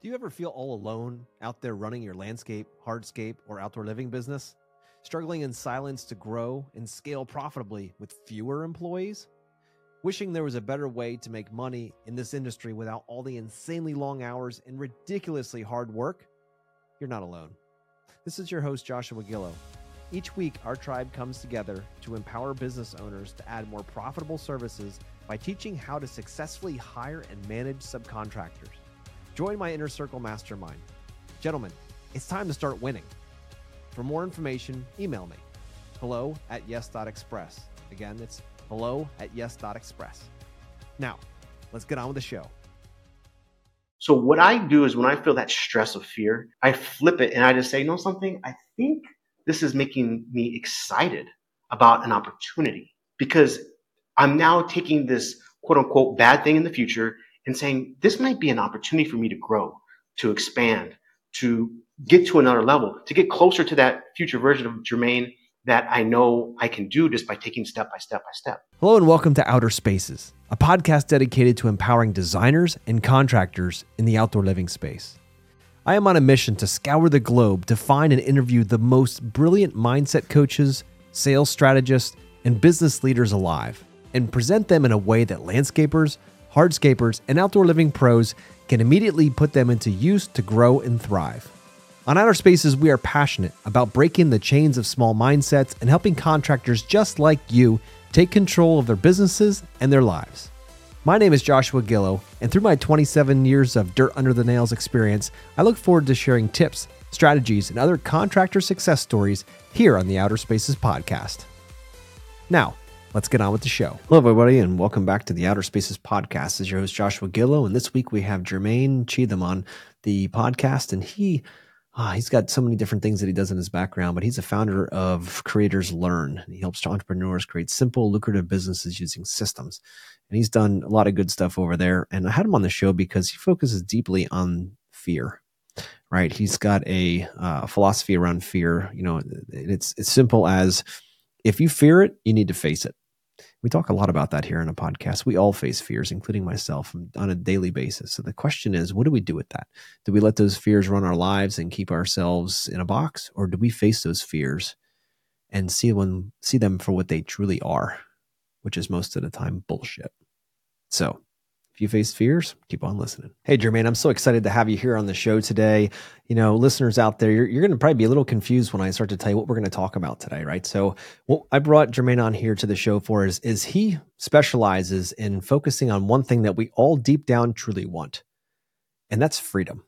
Do you ever feel all alone out there running your landscape, hardscape, or outdoor living business? Struggling in silence to grow and scale profitably with fewer employees? Wishing there was a better way to make money in this industry without all the insanely long hours and ridiculously hard work? You're not alone. This is your host, Joshua Gillow. Each week, our tribe comes together to empower business owners to add more profitable services by teaching how to successfully hire and manage subcontractors. Join my Inner Circle Mastermind. Gentlemen, it's time to start winning. For more information, email me hello at yes.express. Again, it's hello at yes.express. Now, let's get on with the show. So, what I do is when I feel that stress of fear, I flip it and I just say, you know something? I think this is making me excited about an opportunity because I'm now taking this quote unquote bad thing in the future and saying, this might be an opportunity for me to grow, to expand, to get to another level, to get closer to that future version of Jermane that I know I can do just by taking step by step by step. Hello, and welcome to Outer Spaces, a podcast dedicated to empowering designers and contractors in the outdoor living space. I am on a mission to scour the globe to find and interview the most brilliant mindset coaches, sales strategists, and business leaders alive and present them in a way that landscapers, hardscapers, and outdoor living pros can immediately put them into use to grow and thrive. On Outer Spaces, we are passionate about breaking the chains of small mindsets and helping contractors just like you take control of their businesses and their lives. My name is Joshua Gillow, and through my 27 years of dirt under the nails experience, I look forward to sharing tips, strategies, and other contractor success stories here on the Outer Spaces podcast. Now, let's get on with the show. Hello, everybody, and welcome back to the Outer Spaces podcast. This is your host, Joshua Gillow, and this week we have Jermane Cheathem on the podcast, and he uh, he's got so many different things that he does in his background, but he's a founder of Creators Learn. He helps entrepreneurs create simple, lucrative businesses using systems. And he's done a lot of good stuff over there. And I had him on the show because he focuses deeply on fear. Right? He's got a uh, philosophy around fear. You know, it's it's simple as if you fear it, you need to face it. We talk a lot about that here in a podcast. We all face fears, including myself, on a daily basis. So the question is, what do we do with that? Do we let those fears run our lives and keep ourselves in a box, or do we face those fears and see them see them for what they truly are, which is most of the time bullshit? So if you face fears, keep on listening. Hey, Jermane, I'm so excited to have you here on the show today. You know, listeners out there, you're, you're going to probably be a little confused when I start to tell you what we're going to talk about today, right? So, what I brought Jermane on here to the show for is, is he specializes in focusing on one thing that we all deep down truly want, and that's freedom.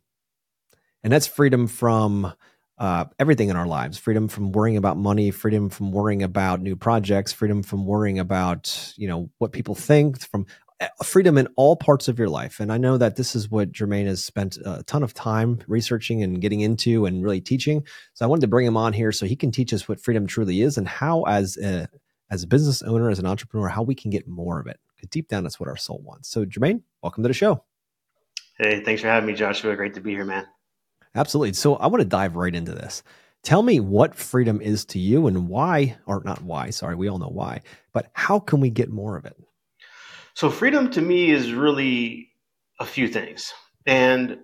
And that's freedom from uh, everything in our lives freedom from worrying about money freedom from worrying about new projects freedom from worrying about you know what people think from freedom in all parts of your life. And I know that this is what Jermane has spent a ton of time researching and getting into and really teaching. So I wanted to bring him on here so he can teach us what freedom truly is and how, as a, as a business owner, as an entrepreneur, how we can get more of it. Because deep down, that's what our soul wants. So, Jermane, welcome to the show. Hey, thanks for having me, Joshua. Great to be here, man. Absolutely. So I want to dive right into this. Tell me what freedom is to you and why, or not why, sorry, we all know why, but how can we get more of it? So, freedom to me is really a few things. And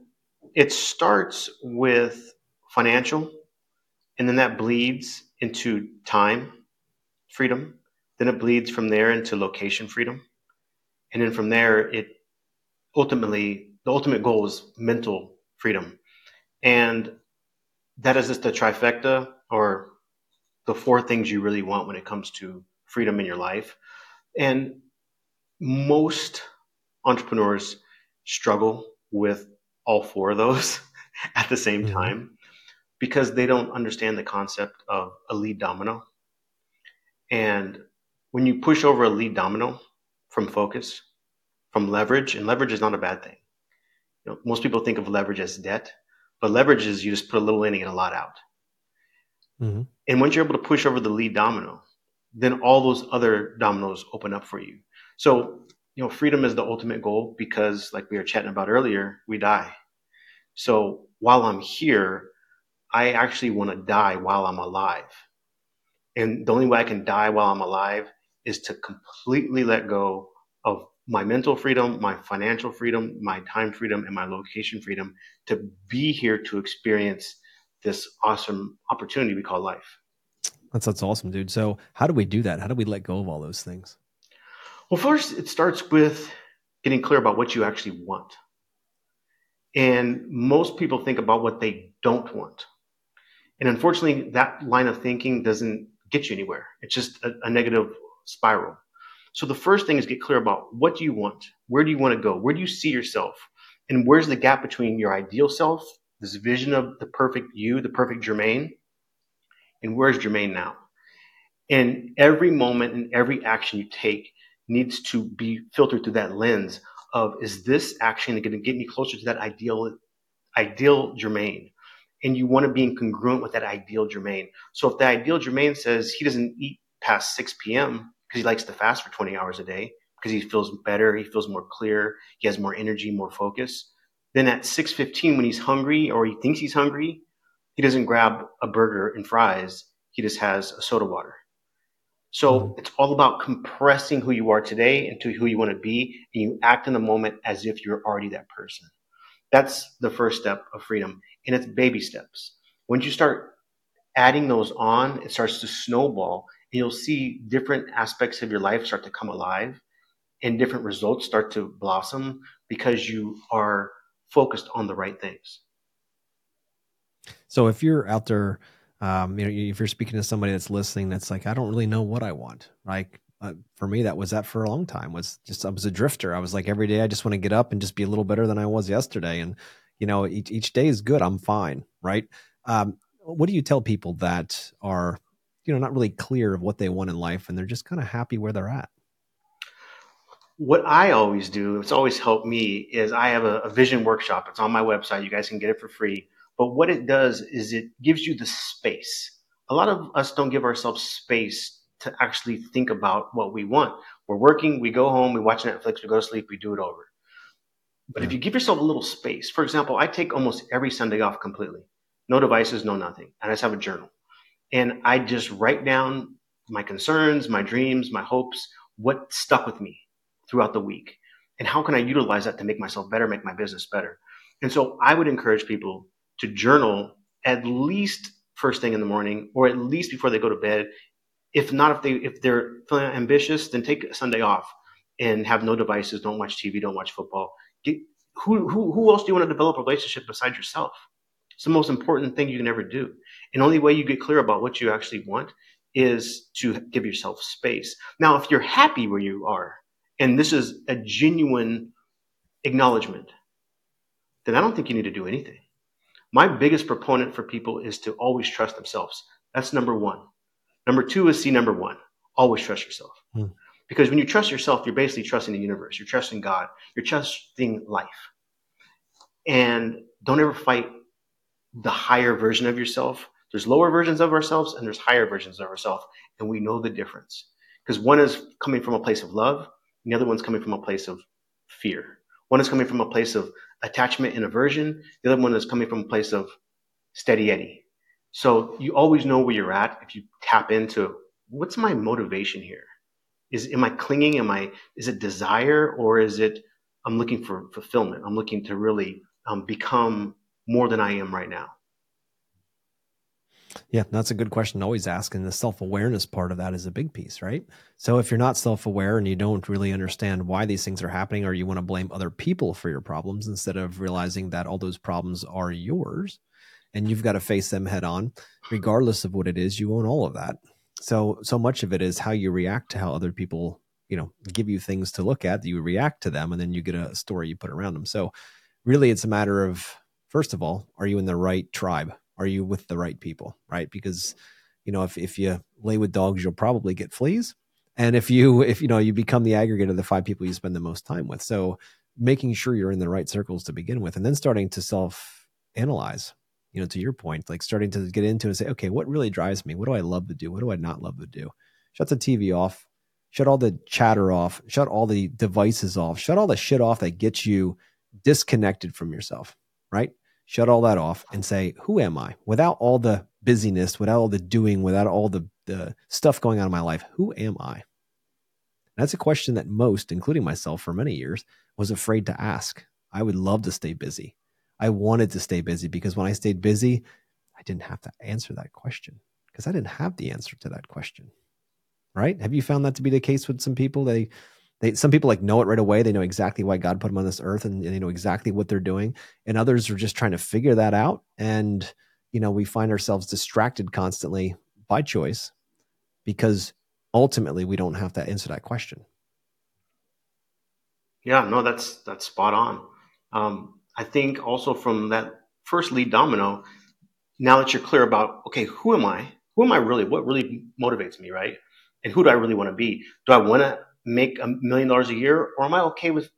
it starts with financial, and then that bleeds into time freedom. Then it bleeds from there into location freedom. And then from there, it ultimately, the ultimate goal is mental freedom. And that is just the trifecta or the four things you really want when it comes to freedom in your life. And most entrepreneurs struggle with all four of those at the same mm-hmm. time because they don't understand the concept of a lead domino. And when you push over a lead domino from focus, from leverage, and leverage is not a bad thing. You know, most people think of leverage as debt, but leverage is you just put a little in and get a lot out. Mm-hmm. And once you're able to push over the lead domino, then all those other dominoes open up for you. So, you know, freedom is the ultimate goal because, like we were chatting about earlier, we die. So while I'm here, I actually want to die while I'm alive. And the only way I can die while I'm alive is to completely let go of my mental freedom, my financial freedom, my time freedom, and my location freedom to be here to experience this awesome opportunity we call life. That's that's awesome, dude. So how do we do that? How do we let go of all those things? Well, first it starts with getting clear about what you actually want. And most people think about what they don't want. And unfortunately, that line of thinking doesn't get you anywhere. It's just a, a negative spiral. So the first thing is get clear about what do you want? Where do you want to go? Where do you see yourself? And where's the gap between your ideal self, this vision of the perfect you, the perfect Jermane, and where's Jermane now? And every moment and every action you take needs to be filtered through that lens of is this action going to get me closer to that ideal ideal Jermane? And you want to be congruent with that ideal Jermane. So if the ideal Jermane says he doesn't eat past 6 p.m. because he likes to fast for 20 hours a day, because he feels better, he feels more clear, he has more energy, more focus. Then at 6:15 when he's hungry or he thinks he's hungry, he doesn't grab a burger and fries, he just has a soda water. So mm-hmm. it's all about compressing who you are today into who you want to be, and you act in the moment as if you're already that person. That's the first step of freedom, and it's baby steps. Once you start adding those on, it starts to snowball, and you'll see different aspects of your life start to come alive, and different results start to blossom because you are focused on the right things. So if you're out there, um, you know, if you're speaking to somebody that's listening, that's like, I don't really know what I want. Like uh, for me, that was that for a long time. Was just I was a drifter. I was like every day I just want to get up and just be a little better than I was yesterday. And you know, each each day is good. I'm fine, right? Um, what do you tell people that are you know not really clear of what they want in life and they're just kind of happy where they're at? what I always do, it's always helped me, is I have a, a, vision workshop. It's on my website. You guys can get it for free. But what it does is it gives you the space. A lot of us don't give ourselves space to actually think about what we want. We're working, we go home, we watch Netflix, we go to sleep, we do it over. But yeah. if you give yourself a little space, for example, I take almost every Sunday off completely. No devices, no nothing. And I just have a journal. And I just write down my concerns, my dreams, my hopes, what stuck with me throughout the week. And how can I utilize that to make myself better, make my business better? And so I would encourage people to journal at least first thing in the morning or at least before they go to bed. If not, if they if they're feeling ambitious, then take a Sunday off and have no devices. Don't watch TV. Don't watch football. Get, who, who who else do you want to develop a relationship besides yourself? It's the most important thing you can ever do. And only way you get clear about what you actually want is to give yourself space. Now, if you're happy where you are, and this is a genuine acknowledgement, then I don't think you need to do anything. My biggest proponent for people is to always trust themselves. That's number one. Number two is see number one. Always trust yourself. Hmm. Because when you trust yourself, you're basically trusting the universe. You're trusting God. You're trusting life. And don't ever fight the higher version of yourself. There's lower versions of ourselves and there's higher versions of ourselves. And we know the difference. Because one is coming from a place of love, and the other one's coming from a place of fear. One is coming from a place of attachment and aversion. The other one is coming from a place of steady Eddie. So you always know where you're at if you tap into what's my motivation here? Is am I clinging? Am I is it desire or is it I'm looking for fulfillment? I'm looking to really um, become more than I am right now. Yeah, that's a good question always ask. And the self awareness part of that is a big piece, right? So if you're not self aware and you don't really understand why these things are happening, or you want to blame other people for your problems instead of realizing that all those problems are yours and you've got to face them head on, regardless of what it is, you own all of that. So, so much of it is how you react to how other people, you know, give you things to look at, you react to them, and then you get a story you put around them. So, really, it's a matter of, first of all, are you in the right tribe? Are you with the right people, right? Because you know, if if you lay with dogs, you'll probably get fleas. And if you if you know you become the aggregate of the five people you spend the most time with, so making sure you're in the right circles to begin with, and then starting to self analyze. You know, to your point, like starting to get into and say, okay, what really drives me? What do I love to do? What do I not love to do? Shut the TV off. Shut all the chatter off. Shut all the devices off. Shut all the shit off that gets you disconnected from yourself. Right? Shut all that off and say, who am I? Without all the busyness, without all the doing, without all the, the stuff going on in my life, who am I? that's a question that most, including myself for many years, was afraid to ask. I would love to stay busy. I wanted to stay busy because when I stayed busy, I didn't have to answer that question because I didn't have the answer to that question. Right? Have you found that to be the case with some people? They they some people like know it right away. They know exactly why God put them on this earth and, and they know exactly what they're doing. And others are just trying to figure that out. And you know, we find ourselves distracted constantly by choice because ultimately we don't have to answer that question. Yeah, no, that's that's spot on. Um, I think also from that first lead domino, now that you're clear about okay, who am I? Who am I really? What really motivates me, right? And who do I really want to be? Do I want to make a million dollars a year, or am I okay with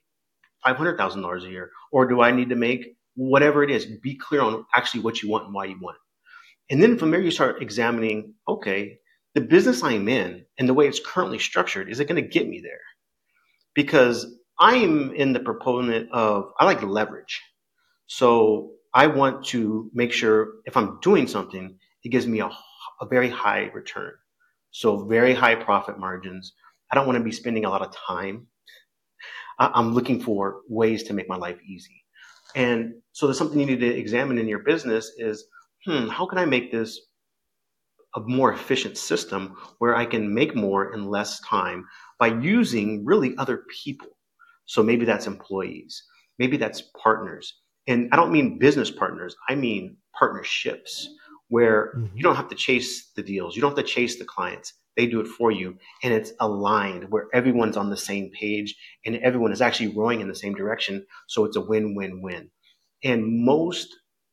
five hundred thousand dollars a year, or do I need to make whatever it is? Be clear on actually what you want and why you want it. And then from there, you start examining. Okay, the business I'm in and the way it's currently structured is it going to get me there? Because I'm in the proponent of I like leverage. So I want to make sure if I'm doing something, it gives me a, a very high return. So very high profit margins. I don't want to be spending a lot of time. I'm looking for ways to make my life easy. And so there's something you need to examine in your business is, hmm, how can I make this a more efficient system where I can make more in less time by using really other people? So maybe that's employees, maybe that's partners, and I don't mean business partners, I mean partnerships where mm-hmm. you don't have to chase the deals, you don't have to chase the clients. They do it for you, and it's aligned where everyone's on the same page and everyone is actually rowing in the same direction. So it's a win win win. And most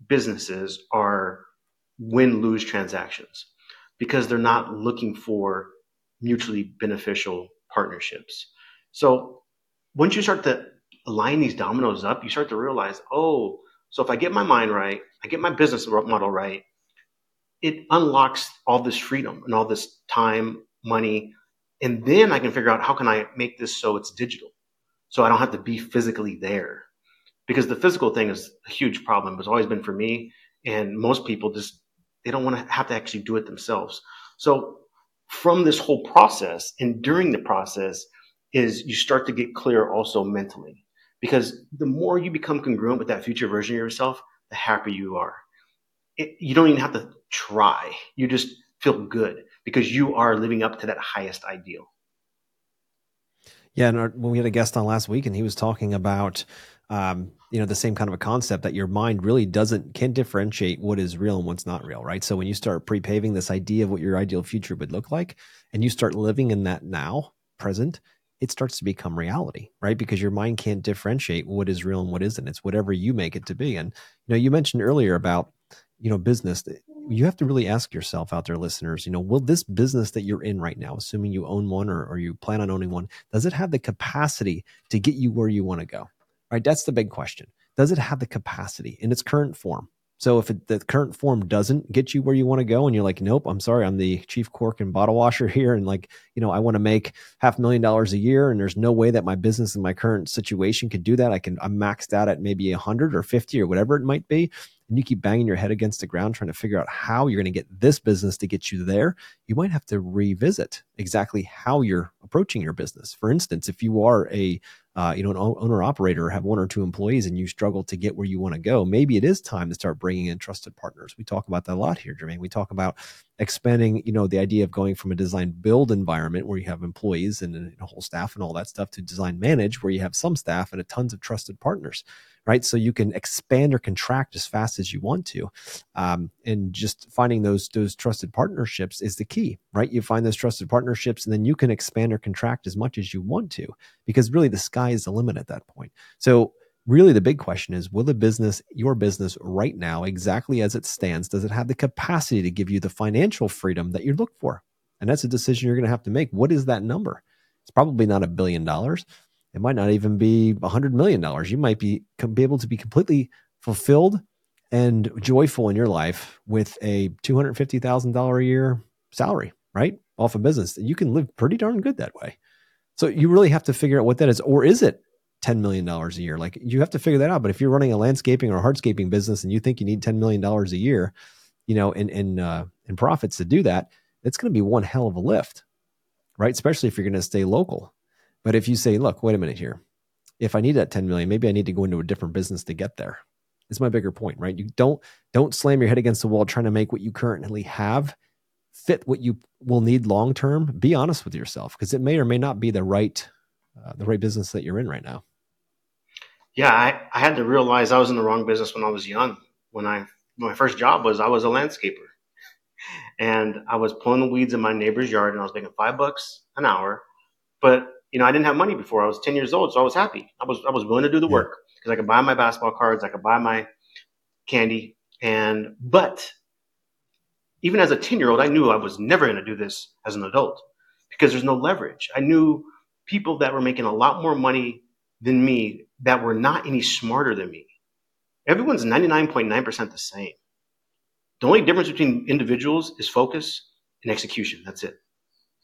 businesses are win lose transactions because they're not looking for mutually beneficial partnerships. So once you start to line these dominoes up, you start to realize, oh, so if I get my mind right, I get my business model right, it unlocks all this freedom and all this time, money, and then I can figure out how can I make this so it's digital, so I don't have to be physically there, because the physical thing is a huge problem. It's always been for me, and most people just they don't want to have to actually do it themselves. So from this whole process and during the process is you start to get clear also mentally because the more you become congruent with that future version of yourself, the happier you are. It, you don't even have to try. You just feel good because you are living up to that highest ideal. Yeah, and our, when we had a guest on last week, and he was talking about, um, you know, the same kind of a concept that your mind really doesn't can't differentiate what is real and what's not real, right? So when you start pre-paving this idea of what your ideal future would look like, and you start living in that now, present, it starts to become reality, right? Because your mind can't differentiate what is real and what isn't. It's whatever you make it to be. And you know, you mentioned earlier about you know business. You have to really ask yourself out there, listeners. You know, will this business that you're in right now, assuming you own one or, or you plan on owning one, does it have the capacity to get you where you want to go? Right. That's the big question. Does it have the capacity in its current form? So if it, the current form doesn't get you where you want to go, and you're like, nope, I'm sorry, I'm the chief cork and bottle washer here, and like, you know, I want to make half a million dollars a year, and there's no way that my business in my current situation could do that. I can, I'm maxed out at maybe a hundred or fifty or whatever it might be, and you keep banging your head against the ground trying to figure out how you're going to get this business to get you there. You might have to revisit exactly how you're approaching your business. For instance, if you are a uh, you know, an owner operator have one or two employees and you struggle to get where you want to go, maybe it is time to start bringing in trusted partners. We talk about that a lot here, Jermane. We talk about expanding, you know, the idea of going from a design build environment where you have employees and a whole staff and all that stuff to design manage where you have some staff and a tons of trusted partners right? So you can expand or contract as fast as you want to, um, and just finding those those trusted partnerships is the key, right? You find those trusted partnerships, and then you can expand or contract as much as you want to, because really the sky is the limit at that point. So really the big question is will the business your business right now exactly as it stands does it have the capacity to give you the financial freedom that you look for and that's a decision you're going to have to make what is that number it's probably not a billion dollars it might not even be a hundred million dollars. You might be be able to be completely fulfilled and joyful in your life with a two hundred fifty thousand dollar a year salary, right, off a of business. You can live pretty darn good that way. So you really have to figure out what that is, or is it ten million dollars a year? Like you have to figure that out. But if you're running a landscaping or hardscaping business and you think you need ten million dollars a year, you know, in in uh, in profits to do that, it's going to be one hell of a lift, right? Especially if you're going to stay local But if you say, look, wait a minute here, if I need that 10 million, maybe I need to go into a different business to get there. Is my bigger point, right? You don't don't slam your head against the wall trying to make what you currently have fit what you will need long term. Be honest with yourself because it may or may not be the right uh, the right business that you're in right now. Yeah, I, I had to realize I was in the wrong business when I was young. When I my first job was I was a landscaper, and I was pulling the weeds in my neighbor's yard, and I was making five bucks an hour. But you know, I didn't have money before. I was ten years old, so I was happy. I was I was willing to do the work because I could buy my basketball cards, I could buy my candy, and but even as a ten year old, I knew I was never going to do this as an adult because there's no leverage. I knew people that were making a lot more money than me that were not any smarter than me. Everyone's 99.9% the same. The only difference between individuals is focus and execution. That's it.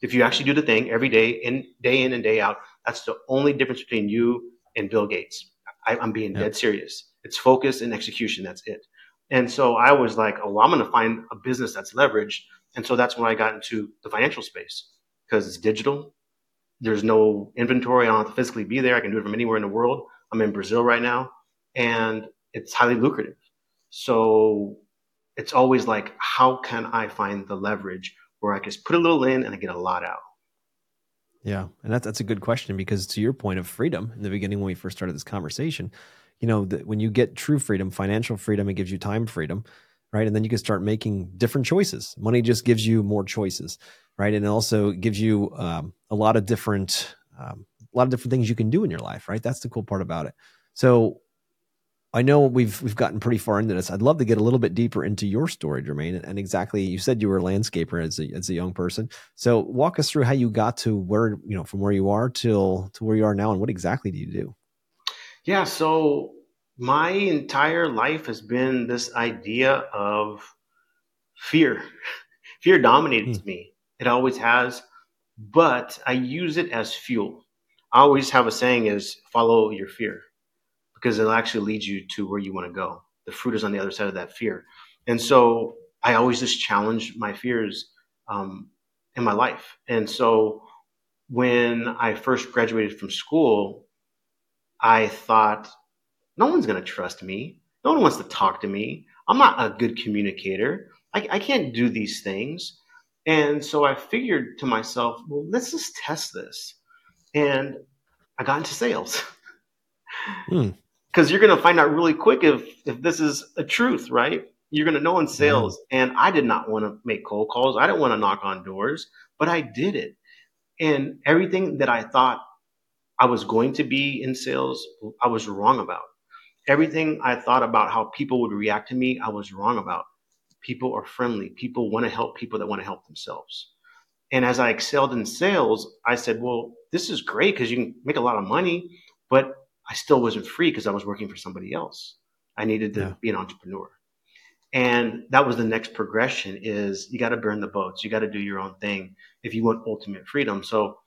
If you actually do the thing every day, in day in and day out, that's the only difference between you and Bill Gates. I, am being dead serious. It's focus and execution. That's it. And so I was like, oh, well, I'm going to find a business that's leveraged. And so that's when I got into the financial space because it's digital. There's no inventory. I don't have to physically be there. I can do it from anywhere in the world. I'm in Brazil right now and it's highly lucrative. So it's always like, how can I find the leverage where I can just put a little in and I get a lot out? Yeah, and that's that's a good question because to your point of freedom in the beginning when we first started this conversation, you know, the, when you get true freedom, financial freedom, it gives you time freedom, right? And then you can start making different choices. Money just gives you more choices, right? And it also gives you um, a lot of different um, a lot of different things you can do in your life, right? That's the cool part about it. So I know we've we've gotten pretty far into this. I'd love to get a little bit deeper into your story, Jermane, and exactly you said you were a landscaper as a as a young person. So walk us through how you got to where you know from where you are till to where you are now, and what exactly do you do? Yeah, so my entire life has been this idea of fear. Fear dominates hmm. me. It always has, but I use it as fuel. I always have a saying is follow your fear because it'll actually lead you to where you want to go. The fruit is on the other side of that fear. And so I always just challenge my fears um, in my life. And so when I first graduated from school, I thought, no one's going to trust me. No one wants to talk to me. I'm not a good communicator. I, I can't do these things. And so I figured to myself, well, let's just test this. And I got into sales. Hmm because you're going to find out really quick if if this is a truth, right? You're going to know in sales. And I did not want to make cold calls. I didn't want to knock on doors, but I did it. And everything that I thought I was going to be in sales, I was wrong about. Everything I thought about how people would react to me, I was wrong about. People are friendly. People want to help people that want to help themselves. And as I excelled in sales, I said, well, this is great because you can make a lot of money, but I still wasn't free because I was working for somebody else. I needed to yeah. be an entrepreneur. And that was the next progression is you got to burn the boats. You got to do your own thing if you want ultimate freedom. So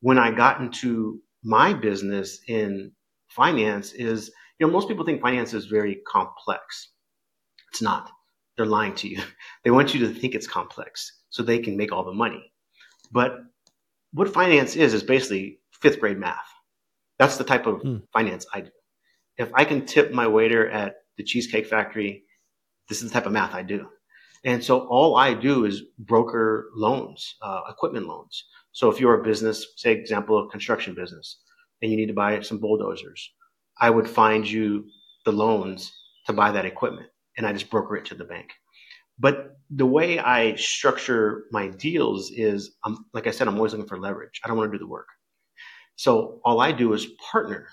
when I got into my business in finance is, you know, most people think finance is very complex. It's not. They're lying to you. They want you to think it's complex so they can make all the money. But what finance is is basically fifth grade math. That's the type of hmm. finance I do. If I can tip my waiter at the Cheesecake Factory, this is the type of math I do. And so all I do is broker loans, uh, equipment loans. So if you're a business, say example a construction business, and you need to buy some bulldozers, I would find you the loans to buy that equipment, and I just broker it to the bank. But the way I structure my deals is, um, like I said, I'm always looking for leverage. I don't want to do the work. So all I do is partner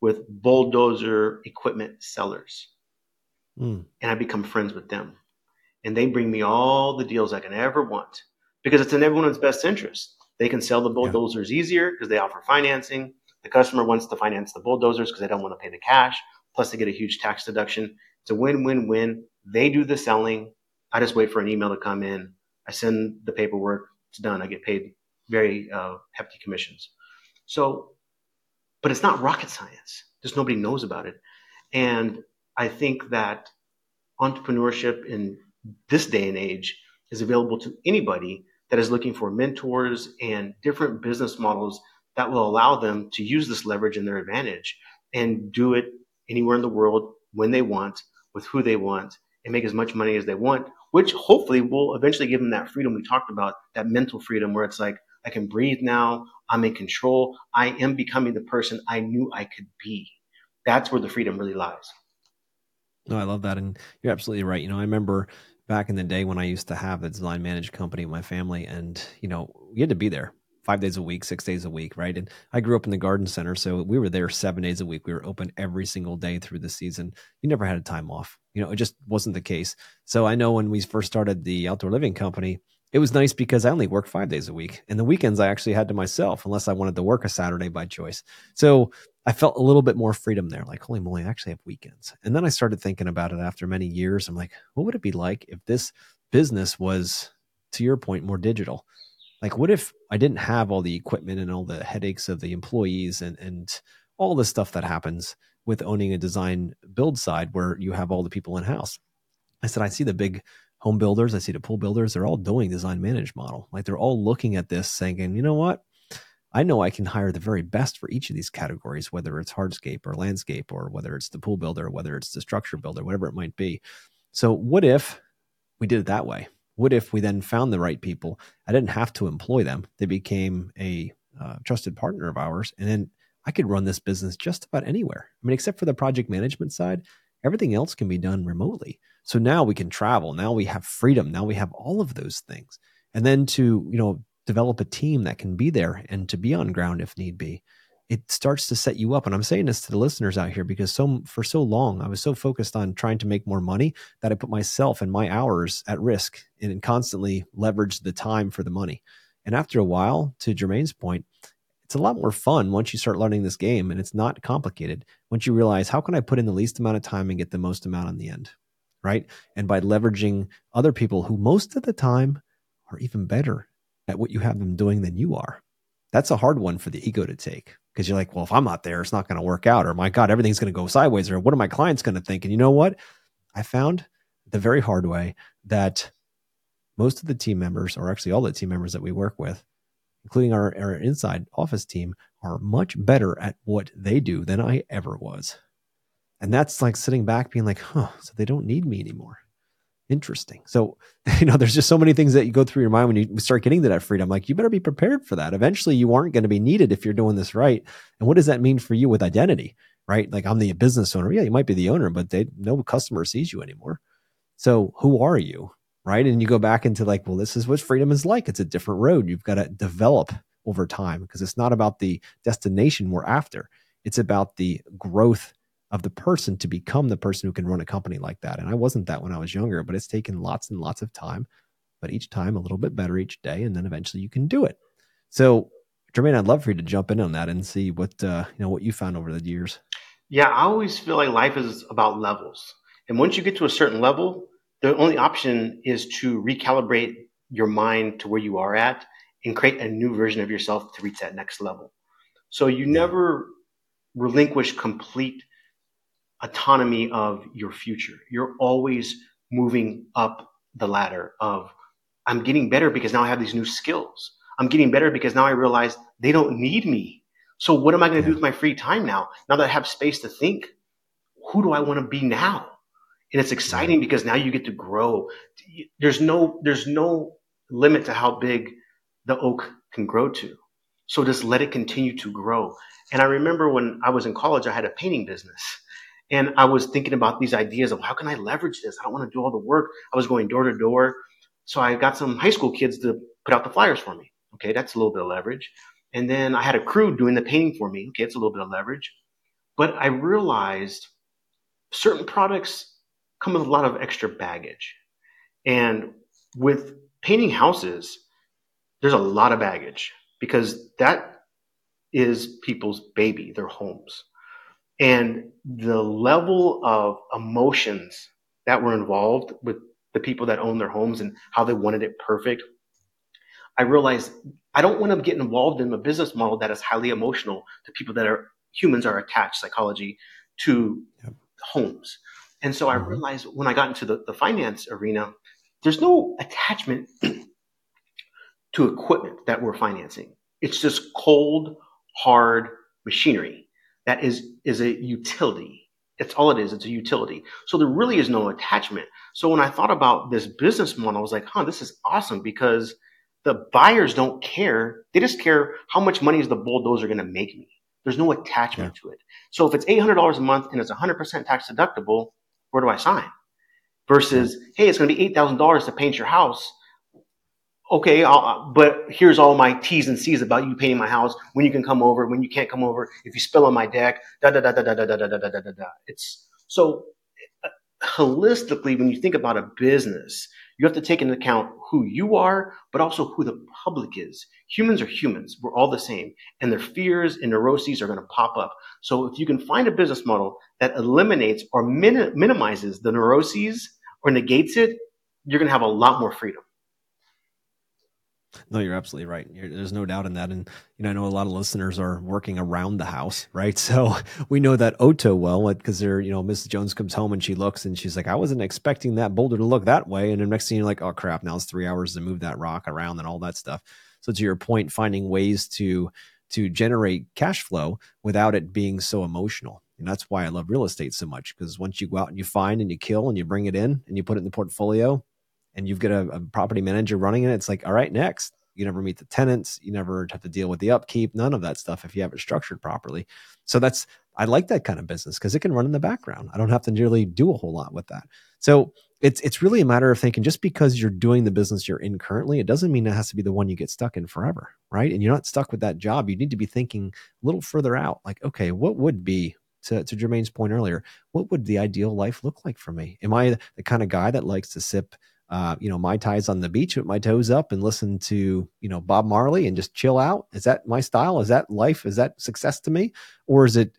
with bulldozer equipment sellers. Mm. And I become friends with them. And they bring me all the deals I can ever want because it's in everyone's best interest. They can sell the bulldozers yeah. easier because they offer financing. The customer wants to finance the bulldozers because they don't want to pay the cash. Plus, they get a huge tax deduction. It's a win win win. They do the selling. I just wait for an email to come in. I send the paperwork. It's done. I get paid very uh, hefty commissions. So, but it's not rocket science. Just nobody knows about it. And I think that entrepreneurship in this day and age is available to anybody that is looking for mentors and different business models that will allow them to use this leverage in their advantage and do it anywhere in the world when they want, with who they want, and make as much money as they want, which hopefully will eventually give them that freedom we talked about, that mental freedom where it's like, I can breathe now, I'm in control, I am becoming the person I knew I could be. That's where the freedom really lies. No, I love that. And you're absolutely right. You know, I remember back in the day when I used to have the design managed company with my family, and, you know, we had to be there five days a week, six days a week, right? And I grew up in the garden center, so we were there seven days a week. We were open every single day through the season. You never had a time off. You know, it just wasn't the case. So I know when we first started the outdoor living company, it was nice because I only worked five days a week. And the weekends I actually had to myself, unless I wanted to work a Saturday by choice. So I felt a little bit more freedom there. Like, holy moly, I actually have weekends. And then I started thinking about it after many years. I'm like, what would it be like if this business was, to your point, more digital? Like what if i didn't have all the equipment and all the headaches of the employees and and all the stuff that happens with owning a design build side where you have all the people in house i said i see the big home builders i see the pool builders they're all doing design manage model. Like they're all looking at this saying you know what? I know i can hire the very best for each of these categories whether it's hardscape or landscape or whether it's the pool builder whether it's the structure builder whatever it might be so what if we did it that way what if we then found the right people? I didn't have to employ them. They became a uh, trusted partner of ours. And then I could run this business just about anywhere. I mean, except for the project management side, everything else can be done remotely. So now we can travel. Now we have freedom. Now we have all of those things. And then to, you know, develop a team that can be there and to be on ground if need be it starts to set you up. And I'm saying this to the listeners out here because so for so long I was so focused on trying to make more money that I put myself and my hours at risk and constantly leveraged the time for the money. And after a while, to Jermane's point, it's a lot more fun once you start learning this game and it's not complicated. Once you realize how can I put in the least amount of time and get the most amount on the end, right? And by leveraging other people who most of the time are even better at what you have them doing than you are. That's a hard one for the ego to take because you're like, well, if I'm not there, it's not going to work out, or my God, everything's going to go sideways, or what are my clients going to think? And you know what? I found the very hard way that most of the team members, or actually all the team members that we work with, including our, our inside office team, are much better at what they do than I ever was. And that's like sitting back being like, huh, so they don't need me anymore. Interesting. So, you know, there's just so many things that you go through your mind when you start getting to that freedom. Like, you better be prepared for that. Eventually, you aren't going to be needed if you're doing this right. And what does that mean for you with identity, right? Like, I'm the business owner. Yeah, you might be the owner, but they no customer sees you anymore. So, who are you, right? And you go back into like, well, this is what freedom is like. It's a different road. You've got to develop over time because it's not about the destination we're after. It's about the growth of the person to become the person who can run a company like that. And I wasn't that when I was younger, but it's taken lots and lots of time, but each time a little bit better each day. And then eventually you can do it. So, Jermane, I'd love for you to jump in on that and see what, uh, you know, what you found over the years. Yeah, I always feel like life is about levels. And once you get to a certain level, the only option is to recalibrate your mind to where you are at and create a new version of yourself to reach that next level. So you never relinquish complete autonomy of your future. You're always moving up the ladder of I'm getting better because now I have these new skills. I'm getting better because now I realize they don't need me. So what am I going to yeah. do with my free time now? Now that I have space to think, who do I want to be now? And it's exciting because now you get to grow. There's no there's no limit to how big the oak can grow to. So just let it continue to grow. And I remember when I was in college, I had a painting business. And I was thinking about these ideas of how can I leverage this? I don't want to do all the work. I was going door to door. So I got some high school kids to put out the flyers for me. Okay, that's a little bit of leverage. And then I had a crew doing the painting for me. Okay, it's a little bit of leverage. But I realized certain products come with a lot of extra baggage. And with painting houses, there's a lot of baggage because that is people's baby, their homes and the level of emotions that were involved with the people that own their homes and how they wanted it perfect i realized i don't want to get involved in a business model that is highly emotional to people that are humans are attached psychology to yep. homes and so mm-hmm. i realized when i got into the, the finance arena there's no attachment to equipment that we're financing it's just cold hard machinery. That is is a utility. It's all it is. It's a utility. So there really is no attachment. So when I thought about this business model, I was like, huh, this is awesome because the buyers don't care. They just care how much money is the bulldozer going to make me. There's no attachment yeah. to it. So if it's $800 a month and it's 100% tax deductible, where do I sign? Versus, hey, it's going to be $8,000 to paint your house. Okay, I'll, but here's all my T's and C's about you painting my house, when you can come over, when you can't come over, if you spill on my deck, da da da da da da da da da da da da. It's so holistically, when you think about a business, you have to take into account who you are, but also who the public is. Humans are humans. We're all the same. And their fears and neuroses are going to pop up. So if you can find a business model that eliminates or min- minimizes the neuroses or negates it, you're going to have a lot more freedom. No, you're absolutely right. You're, there's no doubt in that. And, you know, I know a lot of listeners are working around the house, right? So we know that Oto well because they're, you know, Mrs. Jones comes home and she looks and she's like, I wasn't expecting that boulder to look that way. And the next thing you're like, oh crap, now it's three hours to move that rock around and all that stuff. So to your point, finding ways to, to generate cash flow without it being so emotional. And that's why I love real estate so much because once you go out and you find and you kill and you bring it in and you put it in the portfolio, and you've got a, a, property manager running it, it's like, all right, next. You never meet the tenants. You never have to deal with the upkeep. None of that stuff if you have it structured properly. So that's I like that kind of business because it can run in the background. I don't have to really do a whole lot with that. So it's it's really a matter of thinking just because you're doing the business you're in currently, it doesn't mean it has to be the one you get stuck in forever, right? And you're not stuck with that job. You need to be thinking a little further out, like, okay, what would be to, to Jermane's point earlier, what would the ideal life look like for me? Am I the kind of guy that likes to sip uh, you know, mai tais on the beach with my toes up and listen to, you know, Bob Marley and just chill out? Is that my style? Is that life? Is that success to me? Or is it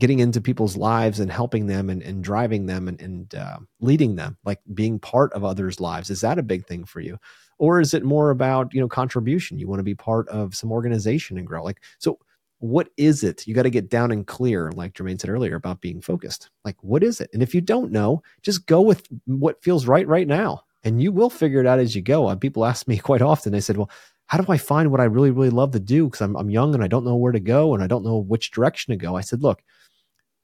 getting into people's lives and helping them and, and driving them and, and uh, leading them, like being part of others' lives? Is that a big thing for you? Or is it more about, you know, contribution? You want to be part of some organization and grow? Like, so what is it? You got to get down and clear, like Jermane said earlier, about being focused. Like, what is it? And if you don't know, just go with what feels right right now and you will figure it out as you go. And people ask me quite often, they said, well, how do I find what I really, really love to do? Because I'm, I'm young and I don't know where to go and I don't know which direction to go. I said, look,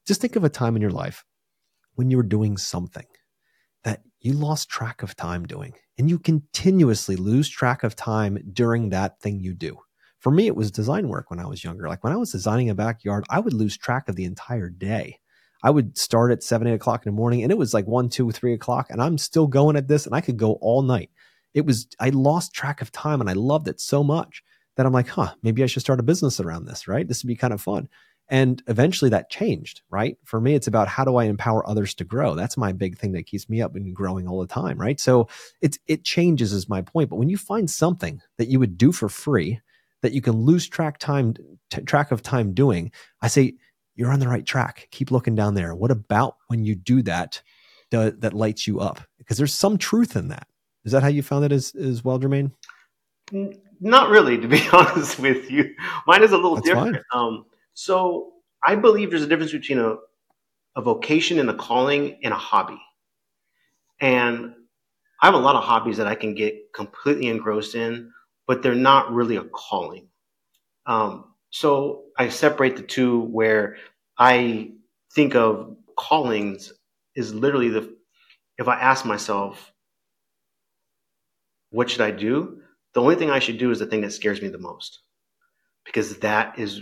just think of a time in your life when you were doing something that you lost track of time doing and you continuously lose track of time during that thing you do. For me, it was design work when I was younger. Like when I was designing a backyard, I would lose track of the entire day. I would start at seven, eight o'clock in the morning, and it was like one, two, three o'clock, and I'm still going at this, and I could go all night. It was I lost track of time, and I loved it so much that I'm like, huh, maybe I should start a business around this, right? This would be kind of fun. And eventually that changed, right? For me, it's about how do I empower others to grow? That's my big thing that keeps me up and growing all the time, right? So it it changes is my point. But when you find something that you would do for free that you can lose track time t- track of time doing, I say you're on the right track. Keep looking down there. What about when you do that do, that lights you up? Because there's some truth in that. Is that how you found it as, as well, Jermane? Not really, to be honest with you. Mine is a little That's different. Um, so I believe there's a difference between a, a vocation and a calling and a hobby. And I have a lot of hobbies that I can get completely engrossed in, but they're not really a calling. Um, so I separate the two where I think of callings is literally the if I ask myself, what should I do? The only thing I should do is the thing that scares me the most. Because that is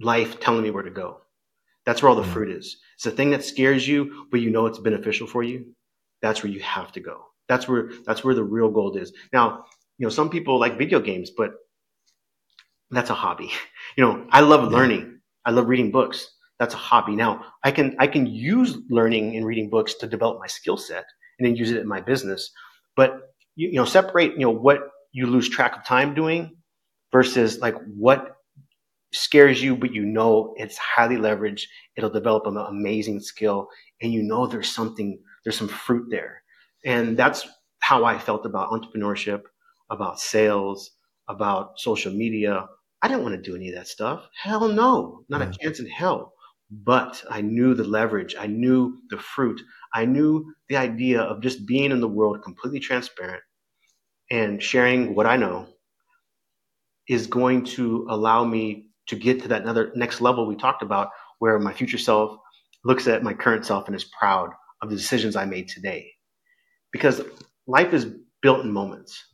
life telling me where to go. That's where all the mm-hmm. fruit is. It's the thing that scares you, but you know it's beneficial for you. That's where you have to go. That's where that's where the real gold is. Now, you know, some people like video games, but that's a hobby. You know, I love learning. I love reading books. That's a hobby. Now, I can I can use learning and reading books to develop my skill set and then use it in my business. But you, you know, separate you know what you lose track of time doing versus like what scares you, but you know it's highly leveraged. It'll develop an amazing skill, and you know there's something, there's some fruit there. And that's how I felt about entrepreneurship, about sales, about social media. I didn't want to do any of that stuff. Hell no, not yeah. a chance in hell. But I knew the leverage. I knew the fruit. I knew the idea of just being in the world completely transparent and sharing what I know is going to allow me to get to that another next level we talked about, where my future self looks at my current self and is proud of the decisions I made today. Because life is built in moments.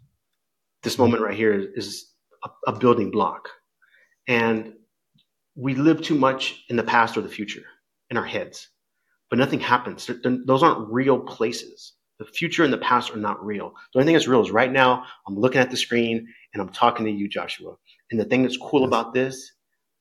This mm-hmm. moment right here is, is a, a building block. And we live too much in the past or the future in our heads, but nothing happens. Those aren't real places. The future and the past are not real. The only thing that's real is right now, I'm looking at the screen and I'm talking to you, Joshua. And the thing that's cool yes. about this,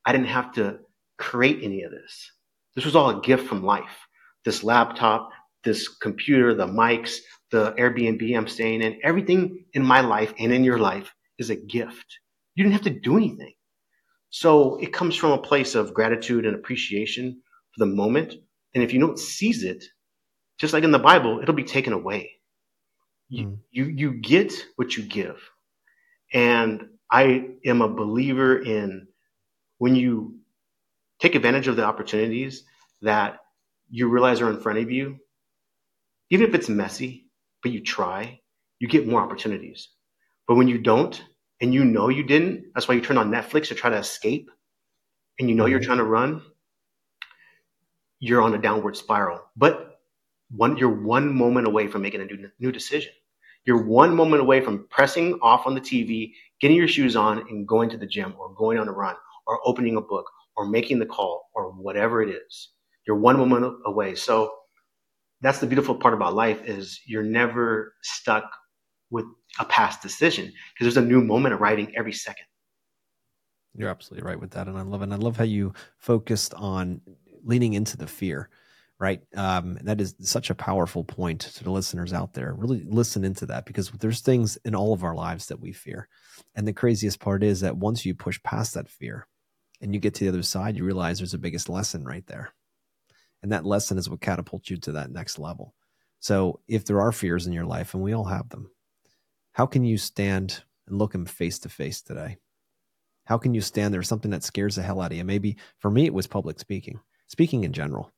I didn't have to create any of this. This was all a gift from life. This laptop, this computer, the mics, the Airbnb I'm staying in, everything in my life and in your life is a gift. You didn't have to do anything. So it comes from a place of gratitude and appreciation for the moment. And if you don't seize it, just like in the Bible, it'll be taken away. You, mm. you, you get what you give. And I am a believer in when you take advantage of the opportunities that you realize are in front of you, even if it's messy, but you try, you get more opportunities. But when you don't, and you know you didn't, that's why you turn on Netflix to try to escape, and you know mm-hmm. you're trying to run, you're on a downward spiral. But one, you're one moment away from making a new, new decision. You're one moment away from pressing off on the TV, getting your shoes on, and going to the gym, or going on a run, or opening a book, or making the call, or whatever it is. You're one moment away. So that's the beautiful part about life is you're never stuck with a past decision because there's a new moment arriving every second. You're absolutely right with that, and I love it. And I love how you focused on leaning into the fear, right? Um, that is such a powerful point to the listeners out there. Really listen into that because there's things in all of our lives that we fear, and the craziest part is that once you push past that fear and you get to the other side, you realize there's a biggest lesson right there, and that lesson is what catapults you to that next level. So if there are fears in your life, and we all have them, how can you stand and look him face to face today? How can you stand there? Something that scares the hell out of you. Maybe for me, it was public speaking, speaking in general,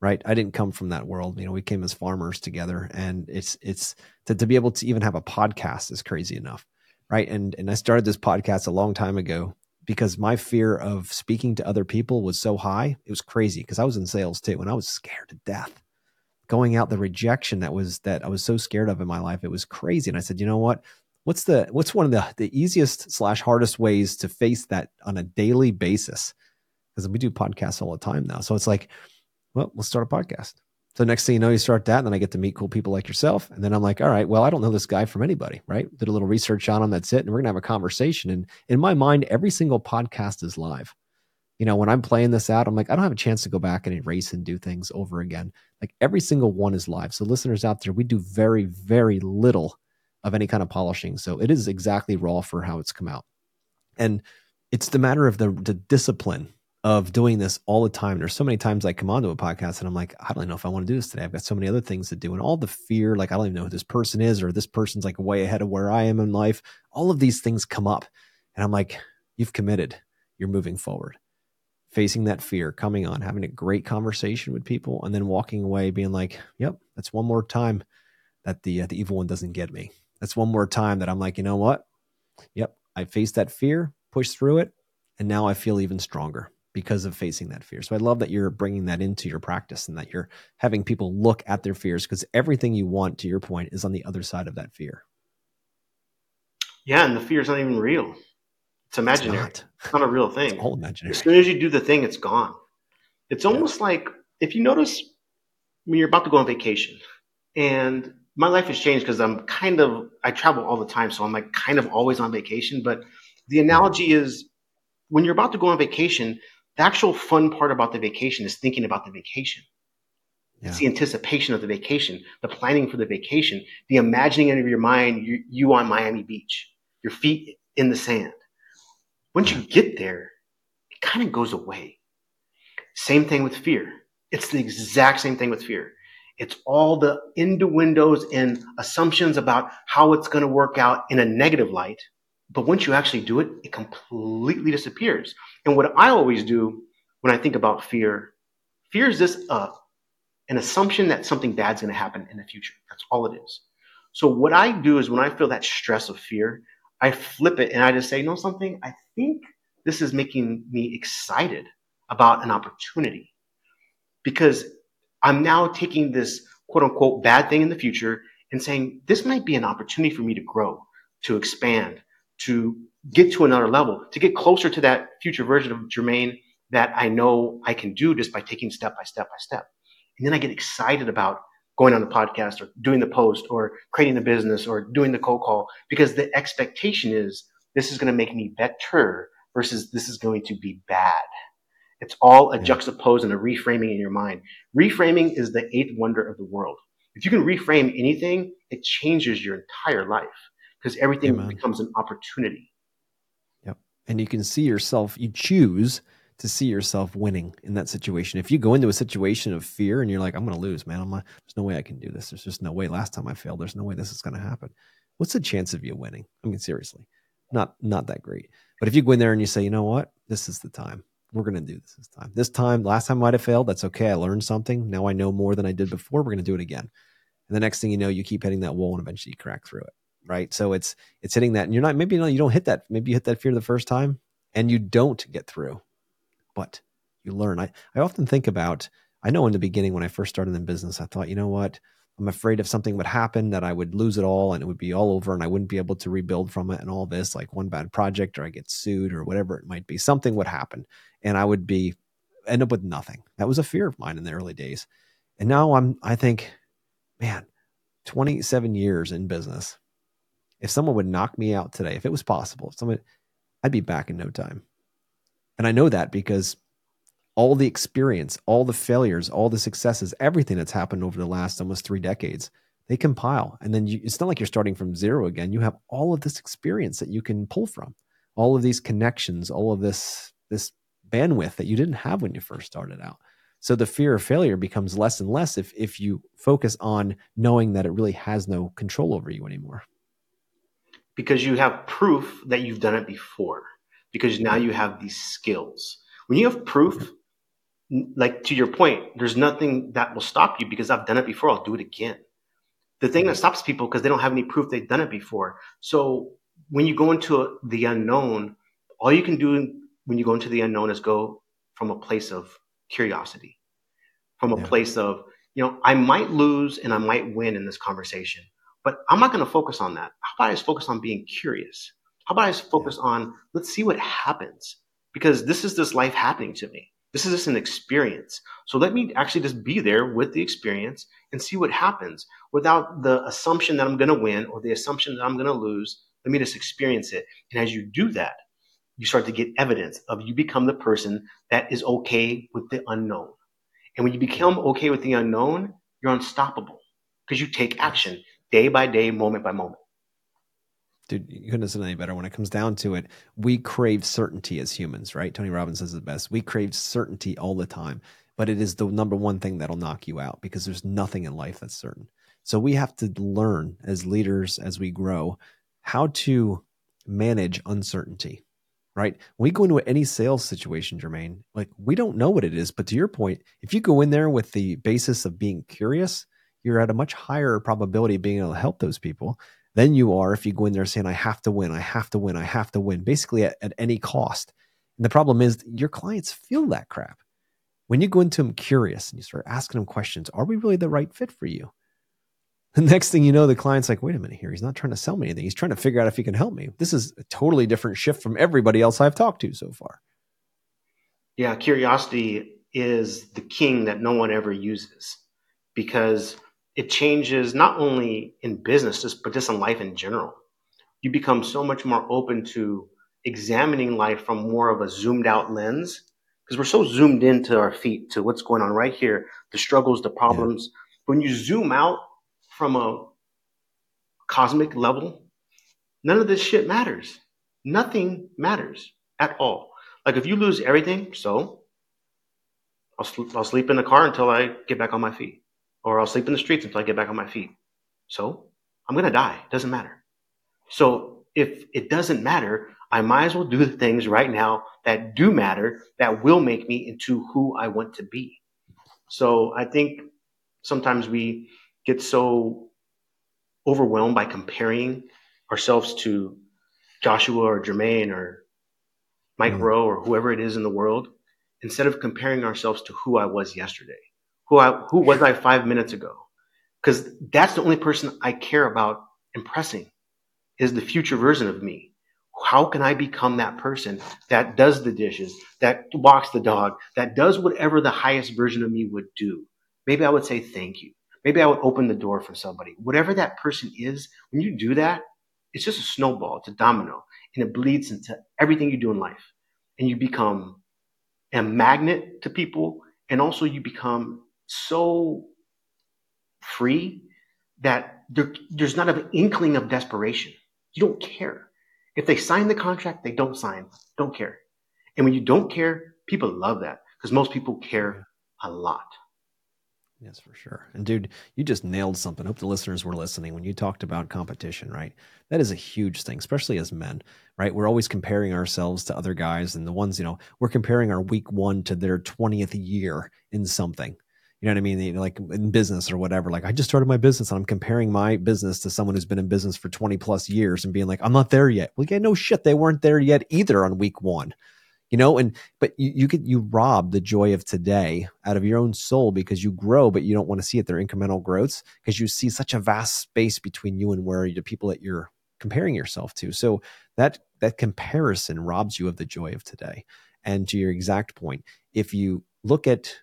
right? I didn't come from that world. You know, we came as farmers together, and it's it's to, to be able to even have a podcast is crazy enough, right? And and I started this podcast a long time ago because my fear of speaking to other people was so high. It was crazy because I was in sales too, and I was scared to death going out the rejection that was that I was so scared of in my life. It was crazy. And I said, you know what? What's the what's one of the the easiest slash hardest ways to face that on a daily basis? Because we do podcasts all the time now. So it's like, well, let's start a podcast. So next thing you know, you start that, and then I get to meet cool people like yourself. And then I'm like, all right, well, I don't know this guy from anybody, right? Did a little research on him. That's it. And we're gonna have a conversation. And in my mind, every single podcast is live you know, when I'm playing this out, I'm like, I don't have a chance to go back and erase and do things over again. Like every single one is live. So listeners out there, we do very, very little of any kind of polishing. So it is exactly raw for how it's come out. And it's the matter of the, the discipline of doing this all the time. There's so many times I come onto a podcast and I'm like, I don't even know if I want to do this today. I've got so many other things to do. And all the fear, like I don't even know who this person is, or this person's like way ahead of where I am in life. All of these things come up. And I'm like, you've committed. You're moving forward facing that fear, coming on, having a great conversation with people, and then walking away being like, "Yep, that's one more time that the uh, the evil one doesn't get me. That's one more time that I'm like, you know what? Yep, I faced that fear, pushed through it, and now I feel even stronger because of facing that fear. So I love that you're bringing that into your practice and that you're having people look at their fears because everything you want, to your point, is on the other side of that fear. Yeah, and the fear is not even real. It's imaginary. It's not, it's not a real thing. It's all imaginary. As soon as you do the thing, it's gone. It's almost yeah. like if you notice when you're about to go on vacation, and my life has changed because I'm kind of I travel all the time, so I'm like kind of always on vacation. But the analogy is when you're about to go on vacation, the actual fun part about the vacation is thinking about the vacation. Yeah. It's the anticipation of the vacation, the planning for the vacation, the imagining in your mind you, you on Miami Beach, your feet in the sand. Once you get there, it kind of goes away. Same thing with fear. It's the exact same thing with fear. It's all the innuendos and assumptions about how it's going to work out in a negative light. But once you actually do it, it completely disappears. And what I always do when I think about fear, fear is this uh, an assumption that something bad's going to happen in the future. That's all it is. So what I do is when I feel that stress of fear, I flip it and I just say, you know something? I think this is making me excited about an opportunity because I'm now taking this quote unquote bad thing in the future and saying, this might be an opportunity for me to grow, to expand, to get to another level, to get closer to that future version of Jermane that I know I can do just by taking step by step by step. And then I get excited about going on the podcast or doing the post or creating the business or doing the cold call because the expectation is this is going to make me better versus this is going to be bad. It's all a juxtapose and a reframing in your mind. Reframing is the eighth wonder of the world. If you can reframe anything, it changes your entire life because everything Amen. becomes an opportunity. Yep. And you can see yourself, you choose to see yourself winning in that situation. If you go into a situation of fear and you're like, I'm going to lose, man, I'm not, there's no way I can do this. There's just no way. Last time I failed, there's no way this is going to happen. What's the chance of you winning? I mean, seriously, not not that great. But if you go in there and you say, you know what, this is the time. We're going to do this this time. This time, last time might have failed. That's okay. I learned something. Now I know more than I did before. We're going to do it again. And the next thing you know, you keep hitting that wall and eventually you crack through it. Right. So it's it's hitting that, and you're not maybe you, know, you don't hit that. Maybe you hit that fear the first time and you don't get through but you learn. I, I often think about, I know in the beginning when I first started in business, I thought, you know what? I'm afraid if something would happen that I would lose it all and it would be all over and I wouldn't be able to rebuild from it and all this, like one bad project or I get sued or whatever it might be. Something would happen and I would be end up with nothing. That was a fear of mine in the early days. And now I'm I think, man, 27 years in business. If someone would knock me out today, if it was possible, if someone I'd be back in no time. And I know that because all the experience, all the failures, all the successes, everything that's happened over the last almost three decades, they compile. And then you, it's not like you're starting from zero again. You have all of this experience that you can pull from, all of these connections, all of this, this bandwidth that you didn't have when you first started out. So the fear of failure becomes less and less if, if you focus on knowing that it really has no control over you anymore. Because you have proof that you've done it before because now you have these skills. When you have proof, like to your point, there's nothing that will stop you because I've done it before. I'll do it again. The thing that stops people because they don't have any proof they've done it before. So when you go into the unknown, all you can do when you go into the unknown is go from a place of curiosity, from a yeah. place of, you know, I might lose and I might win in this conversation, but I'm not going to focus on that. How about I just focus on being curious? How about I just focus on let's see what happens because this is this life happening to me. This is just an experience. So let me actually just be there with the experience and see what happens without the assumption that I'm going to win or the assumption that I'm going to lose. Let me just experience it. And as you do that, you start to get evidence of you become the person that is okay with the unknown. And when you become okay with the unknown, you're unstoppable because you take action day by day, moment by moment dude, you couldn't have said any better. When it comes down to it, we crave certainty as humans, right? Tony Robbins says it best. We crave certainty all the time, but it is the number one thing that'll knock you out because there's nothing in life that's certain. So we have to learn as leaders as we grow how to manage uncertainty, right? When we go into any sales situation, Jermane, like we don't know what it is, but to your point, if you go in there with the basis of being curious, you're at a much higher probability of being able to help those people than you are if you go in there saying, I have to win, I have to win, I have to win, basically at, at any cost. And the problem is your clients feel that crap. When you go into them curious and you start asking them questions, are we really the right fit for you? The next thing you know, the client's like, wait a minute here. He's not trying to sell me anything. He's trying to figure out if he can help me. This is a totally different shift from everybody else I've talked to so far. Yeah, curiosity is the king that no one ever uses because it changes not only in business, just, but just in life in general. You become so much more open to examining life from more of a zoomed out lens because we're so zoomed into our feet to what's going on right here, the struggles, the problems. Yeah. When you zoom out from a cosmic level, none of this shit matters. Nothing matters at all. Like if you lose everything, so I'll, sl- I'll sleep in the car until I get back on my feet or I'll sleep in the streets until I get back on my feet. So I'm going to die. It doesn't matter. So if it doesn't matter, I might as well do the things right now that do matter, that will make me into who I want to be. So I think sometimes we get so overwhelmed by comparing ourselves to Joshua or Jermane or Mike mm. Rowe, or whoever it is in the world, instead of comparing ourselves to who I was yesterday, who I who was I five minutes ago, because that's the only person I care about impressing is the future version of me. How can I become that person that does the dishes, that walks the dog, that does whatever the highest version of me would do? Maybe I would say thank you. Maybe I would open the door for somebody. Whatever that person is, when you do that, it's just a snowball, it's a domino, and it bleeds into everything you do in life. And you become a magnet to people, and also you become so free that there, there's not an inkling of desperation. You don't care. If they sign the contract, they don't sign. Don't care. And when you don't care, people love that because most people care a lot. Yes, for sure. And dude, you just nailed something. Hope the listeners were listening when you talked about competition, right? That is a huge thing, especially as men, right? We're always comparing ourselves to other guys and the ones, you know, we're comparing our week one to their 20th year in something. You know what I mean? Like in business or whatever. Like I just started my business and I'm comparing my business to someone who's been in business for 20 plus years and being like, I'm not there yet. Well, yeah, no shit. They weren't there yet either on week one you know and but you, you you rob the joy of today out of your own soul because you grow but you don't want to see it their incremental growths because you see such a vast space between you and where the people that you're comparing yourself to so that that comparison robs you of the joy of today and to your exact point if you look at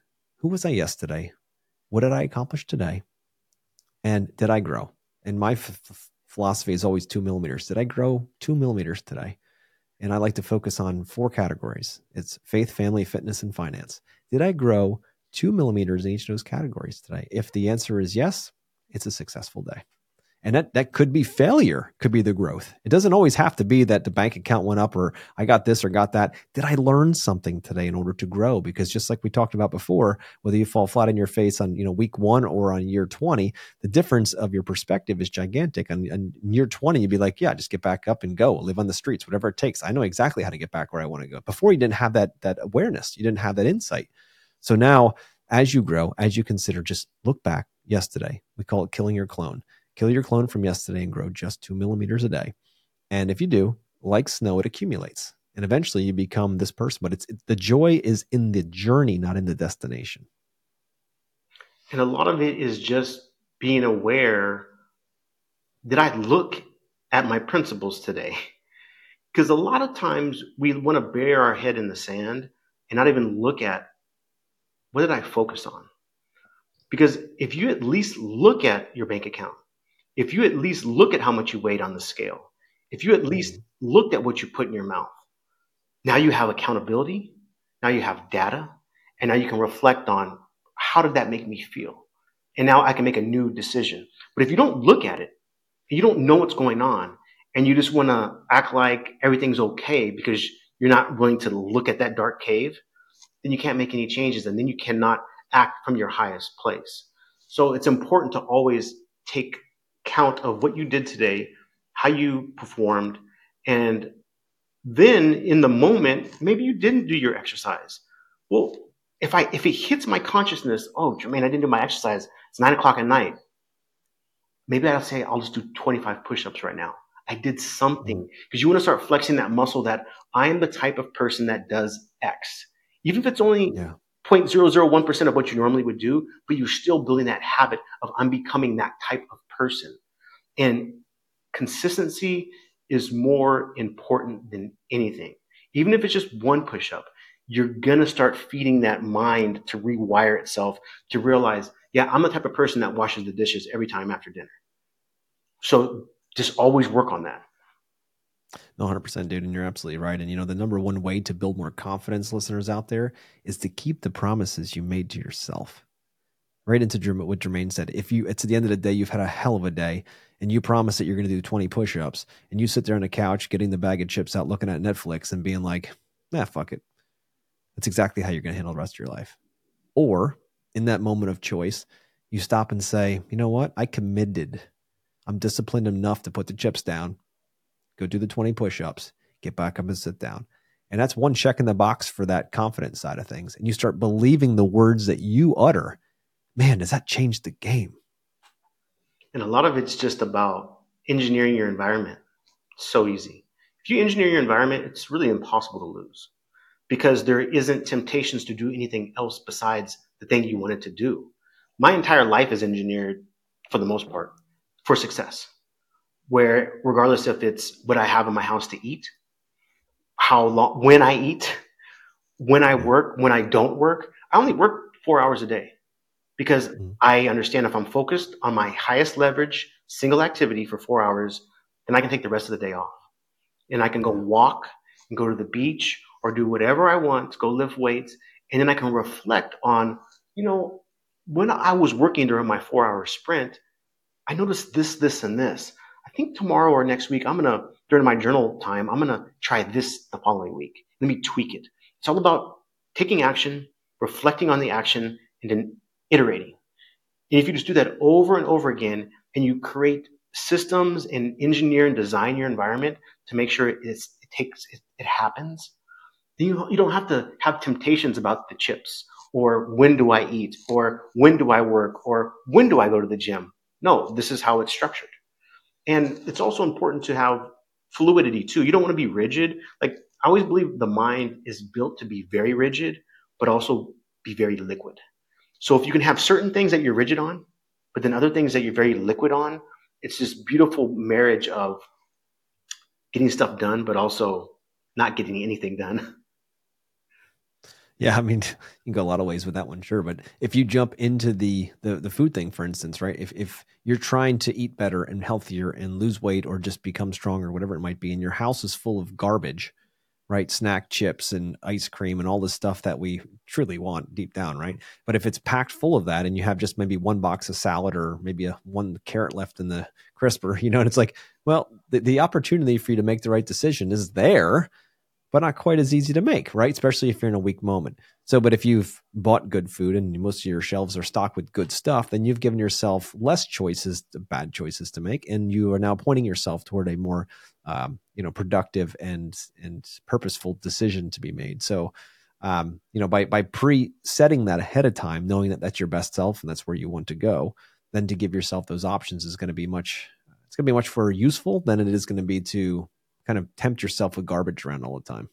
who was i yesterday? What did i accomplish today? And did i grow? And my f- f- philosophy is always two millimeters. Did i grow two millimeters today? And I like to focus on four categories. It's faith, family, fitness, and finance. Did I grow two millimeters in each of those categories today? If the answer is yes, it's a successful day and that that could be failure could be the growth. It doesn't always have to be that the bank account went up or i got this or got that. Did i learn something today in order to grow? Because just like we talked about before whether you fall flat on your face on you know week one or on year 20 the difference of your perspective is gigantic. And, and year 20 you'd be like yeah just get back up and go. Live on the streets whatever it takes. I know exactly how to get back where i want to go. Before you didn't have that that awareness. You didn't have that insight. So now as you grow as you consider just look back yesterday. We call it killing your clone Kill your clone from yesterday and grow just two millimeters a day. And if you do, like snow, it accumulates. And eventually you become this person. But it's, the joy is in the journey, not in the destination. And a lot of it is just being aware did I look at my principles today? Because a lot of times we want to bury our head in the sand and not even look at what did I focus on? Because if you at least look at your bank account, if you at least look at how much you weighed on the scale, if you at least mm-hmm. looked at what you put in your mouth, now you have accountability, now you have data, and now you can reflect on how did that make me feel? And now I can make a new decision. But if you don't look at it, you don't know what's going on, and you just want to act like everything's okay because you're not willing to look at that dark cave, then you can't make any changes, and then you cannot act from your highest place. So it's important to always take count of what you did today, how you performed, and then in the moment, maybe you didn't do your exercise. Well, if I if it hits my consciousness, oh Jermane, I didn't do my exercise. It's nine o'clock at night. Maybe I'll say I'll just do 25 push-ups right now. I did something because mm-hmm. you want to start flexing that muscle that I am the type of person that does X. Even if it's only yeah. 0.001% of what you normally would do, but you're still building that habit of I'm becoming that type of person. And consistency is more important than anything. Even if it's just one push up, you're going to start feeding that mind to rewire itself to realize, yeah, I'm the type of person that washes the dishes every time after dinner. So just always work on that. No, 100% dude. And you're absolutely right. And you know, the number one way to build more confidence, listeners out there, is to keep the promises you made to yourself right into what Jermane said. If you, it's at the end of the day, you've had a hell of a day and you promise that you're going to do 20 push ups and you sit there on the couch getting the bag of chips out, looking at Netflix and being like, nah, fuck it. That's exactly how you're going to handle the rest of your life. Or in that moment of choice, you stop and say, you know what? I committed. I'm disciplined enough to put the chips down, go do the 20 push ups, get back up and sit down. And that's one check in the box for that confidence side of things. And you start believing the words that you utter man, does that change the game? And a lot of it's just about engineering your environment. So easy. if you engineer your environment, it's really impossible to lose because there isn't temptations to do anything else besides the thing you wanted to do. My entire life is engineered for the most part for success, where regardless if it's what I have in my house to eat, how long, when I eat, when I work, when I don't work, I only work four hours a day because mm-hmm. I understand if I'm focused on my highest leverage single activity for four hours, then I can take the rest of the day off and I can go walk and go to the beach or do whatever I want, go lift weights, and then I can reflect on, you know, when I was working during my four hour sprint, I noticed this, this, and this. I think tomorrow or next week, I'm going to, during my journal time, I'm going to try this the following week. Let me tweak it. It's all about taking action, reflecting on the action, and then iterating. And if you just do that over and over again, and you create systems and engineer and design your environment to make sure it takes it, it happens, then you, you don't have to have temptations about the chips or when do I eat or when do I work or when do I go to the gym. No, this is how it's structured. And it's also important to have fluidity too. You don't want to be rigid. Like I always believe the mind is built to be very rigid, but also be very liquid. So if you can have certain things that you're rigid on, but then other things that you're very liquid on, it's this beautiful marriage of getting stuff done, but also not getting anything done. Yeah, I mean, you can go a lot of ways with that one, sure. But if you jump into the the, the food thing, for instance, right? If if you're trying to eat better and healthier and lose weight or just become stronger, whatever it might be, and your house is full of garbage, right? Snack chips and ice cream and all the stuff that we truly want deep down, right? But if it's packed full of that and you have just maybe one box of salad or maybe a one carrot left in the crisper, you know, and it's like, well, the, the opportunity for you to make the right decision is there but not quite as easy to make, right? Especially if you're in a weak moment. So, but if you've bought good food and most of your shelves are stocked with good stuff, then you've given yourself less choices, bad choices to make, and you are now pointing yourself toward a more, um, you know, productive and and purposeful decision to be made. So, um, you know, by by pre-setting that ahead of time, knowing that that's your best self and that's where you want to go, then to give yourself those options is going to be much. It's going to be much more useful than it is going to be to kind of tempt yourself with garbage around all the time?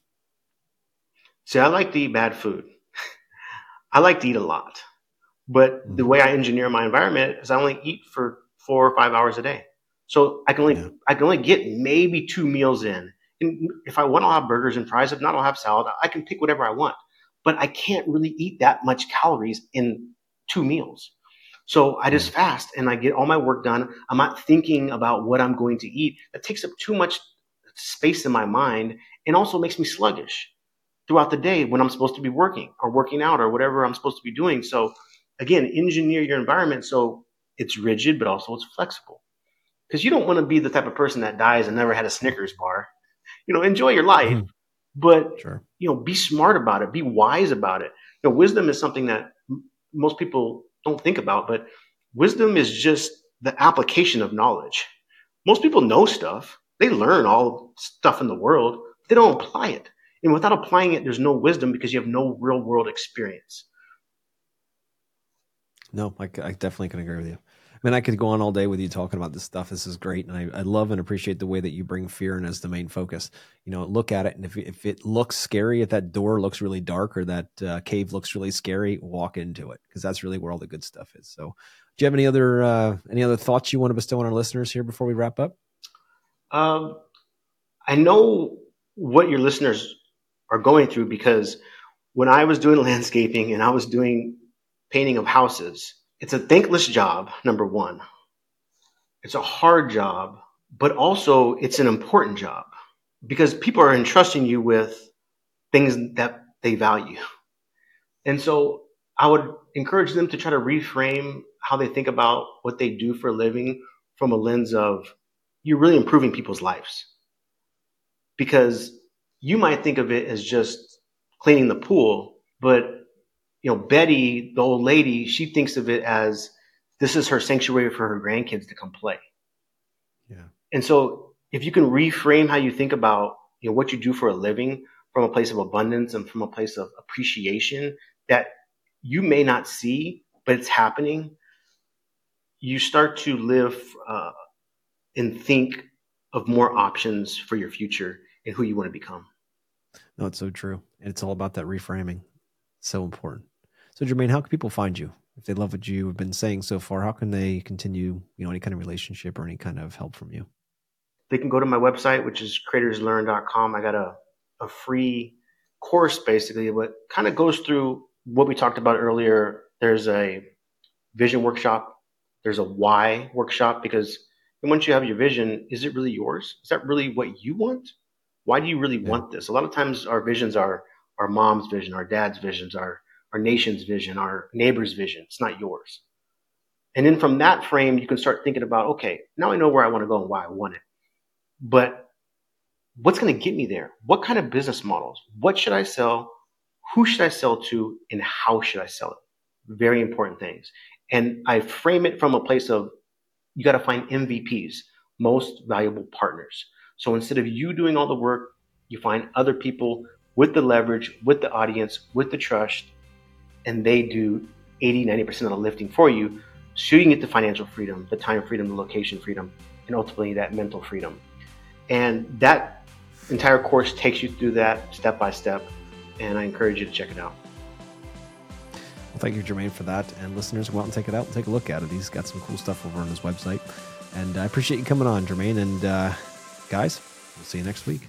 See, I like to eat bad food. I like to eat a lot. But mm-hmm. the way I engineer my environment is I only eat for four or five hours a day. So I can only yeah. I can only get maybe two meals in. And if I want, I'll have burgers and fries. If not, I'll have salad. I can pick whatever I want. But I can't really eat that much calories in two meals. So I just fast and I get all my work done. I'm not thinking about what I'm going to eat. That takes up too much space in my mind and also makes me sluggish throughout the day when I'm supposed to be working or working out or whatever I'm supposed to be doing. So again, engineer your environment so it's rigid, but also it's flexible. Because you don't want to be the type of person that dies and never had a Snickers bar. You know, enjoy your life, mm-hmm. but sure. you know, be smart about it, be wise about it. You know, wisdom is something that m- most people don't think about, but wisdom is just the application of knowledge. Most people know stuff, they learn all stuff in the world, they don't apply it. And without applying it, there's no wisdom because you have no real world experience. No, I, I definitely can agree with you. Mean, I could go on all day with you talking about this stuff. This is great. And I, I love and appreciate the way that you bring fear in as the main focus. You know, look at it. And if, if it looks scary, if that door looks really dark or that uh, cave looks really scary, walk into it because that's really where all the good stuff is. So, do you have any other uh, any other thoughts you want to bestow on our listeners here before we wrap up? Um, I know what your listeners are going through because when I was doing landscaping and I was doing painting of houses, it's a thankless job, number one. It's a hard job, but also it's an important job because people are entrusting you with things that they value. And so I would encourage them to try to reframe how they think about what they do for a living from a lens of you're really improving people's lives because you might think of it as just cleaning the pool, but you know, Betty, the old lady, she thinks of it as this is her sanctuary for her grandkids to come play. Yeah. And so if you can reframe how you think about, you know, what you do for a living from a place of abundance and from a place of appreciation that you may not see, but it's happening, you start to live uh, and think of more options for your future and who you want to become. No, it's so true. And it's all about that reframing. So important. So Jermane, how can people find you? If they love what you have been saying so far, how can they continue, you know, any kind of relationship or any kind of help from you? They can go to my website, which is creatorslearn.com. I got a, a free course basically, what kind of goes through what we talked about earlier. There's a vision workshop, there's a why workshop because once you have your vision, is it really yours? Is that really what you want? Why do you really yeah. want this? A lot of times our visions are our mom's vision, our dad's visions, our, our nation's vision, our neighbor's vision. It's not yours. And then from that frame, you can start thinking about, okay, now I know where I want to go and why I want it. But what's going to get me there? What kind of business models? What should I sell? Who should I sell to? And how should I sell it? Very important things. And I frame it from a place of you got to find MVPs, most valuable partners. So instead of you doing all the work, you find other people with the leverage, with the audience, with the trust, and they do 80, 90% of the lifting for you. Can get the financial freedom, the time freedom, the location freedom, and ultimately that mental freedom. And that entire course takes you through that step by step. And I encourage you to check it out. Well, thank you, Jermane, for that. And listeners, go out and take it out and take a look at it. He's got some cool stuff over on his website. And I appreciate you coming on, Jermane. And uh, Guys, we'll see you next week.